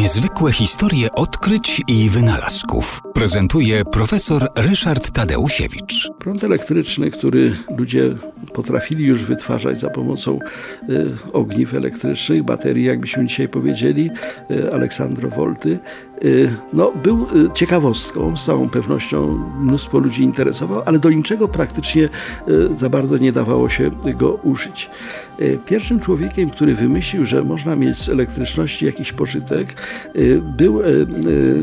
Niezwykłe historie odkryć i wynalazków prezentuje profesor Ryszard Tadeusiewicz. Prąd elektryczny, który ludzie potrafili już wytwarzać za pomocą y, ogniw elektrycznych, baterii, jakbyśmy dzisiaj powiedzieli, y, Aleksandrowolty, y, no, był ciekawostką, z całą pewnością mnóstwo ludzi interesował, ale do niczego praktycznie za bardzo nie dawało się go użyć. Pierwszym człowiekiem, który wymyślił, że można mieć z elektryczności jakiś pożytek, był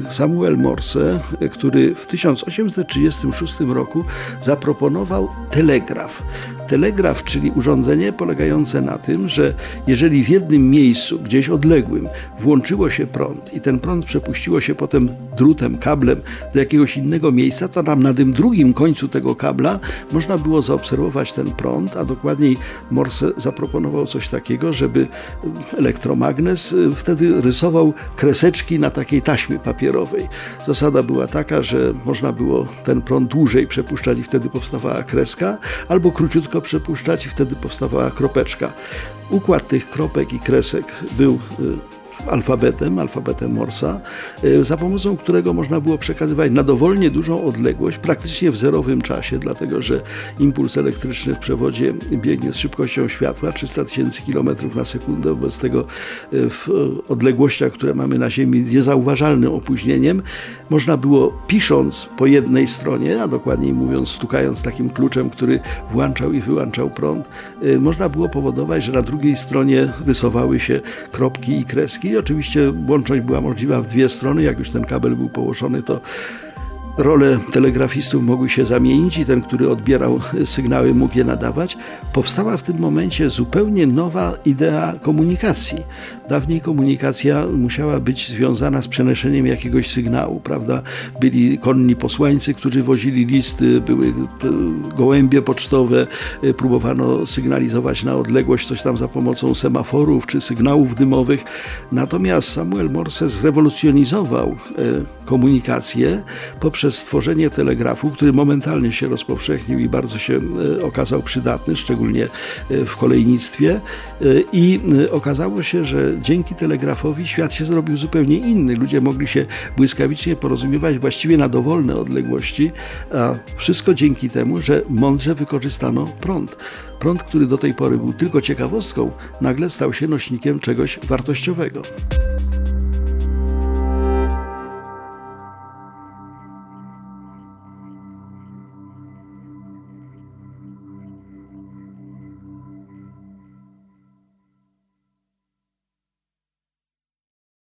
Samuel Morse, który w 1836 roku zaproponował telegraf. Telegraf, czyli urządzenie polegające na tym, że jeżeli w jednym miejscu, gdzieś odległym, włączyło się prąd i ten prąd przepuściło się potem drutem, kablem do jakiegoś innego miejsca, to tam na tym drugim końcu tego kabla można było zaobserwować ten prąd, a dokładniej Morse zaproponował coś takiego, żeby elektromagnes y, wtedy rysował kreseczki na takiej taśmie papierowej. Zasada była taka, że można było ten prąd dłużej przepuszczać i wtedy powstawała kreska, albo króciutko przepuszczać i wtedy powstawała kropeczka. Układ tych kropek i kresek był y, alfabetem, alfabetem Morsa, y, za pomocą którego można było przekazywać na dowolnie dużą odległość, praktycznie w zerowym czasie, dlatego że impuls elektryczny w przewodzie biegnie z szybkością światła 300 tysięcy km na sekundę, wobec tego y, w odległościach, które mamy na Ziemi z niezauważalnym opóźnieniem, można było pisząc po jednej stronie, a dokładniej mówiąc stukając takim kluczem, który włączał i wyłączał prąd, y, można było powodować, że na drugiej stronie rysowały się kropki i kreski oczywiście łączność była możliwa w dwie strony. Jak już ten kabel był położony, to role telegrafistów mogły się zamienić i ten, który odbierał sygnały, mógł je nadawać. Powstała w tym momencie zupełnie nowa idea komunikacji. Dawniej komunikacja musiała być związana z przenoszeniem jakiegoś sygnału, prawda? Byli konni posłańcy, którzy wozili listy, były gołębie pocztowe, próbowano sygnalizować na odległość coś tam za pomocą semaforów czy sygnałów dymowych. Natomiast Samuel Morse zrewolucjonizował komunikację poprzez stworzenie telegrafu, który momentalnie się rozpowszechnił i bardzo się okazał przydatny, szczególnie w kolejnictwie. I okazało się, że dzięki telegrafowi świat się zrobił zupełnie inny. Ludzie mogli się błyskawicznie porozumiewać właściwie na dowolne odległości, a wszystko dzięki temu, że mądrze wykorzystano prąd. Prąd, który do tej pory był tylko ciekawostką, nagle stał się nośnikiem czegoś wartościowego.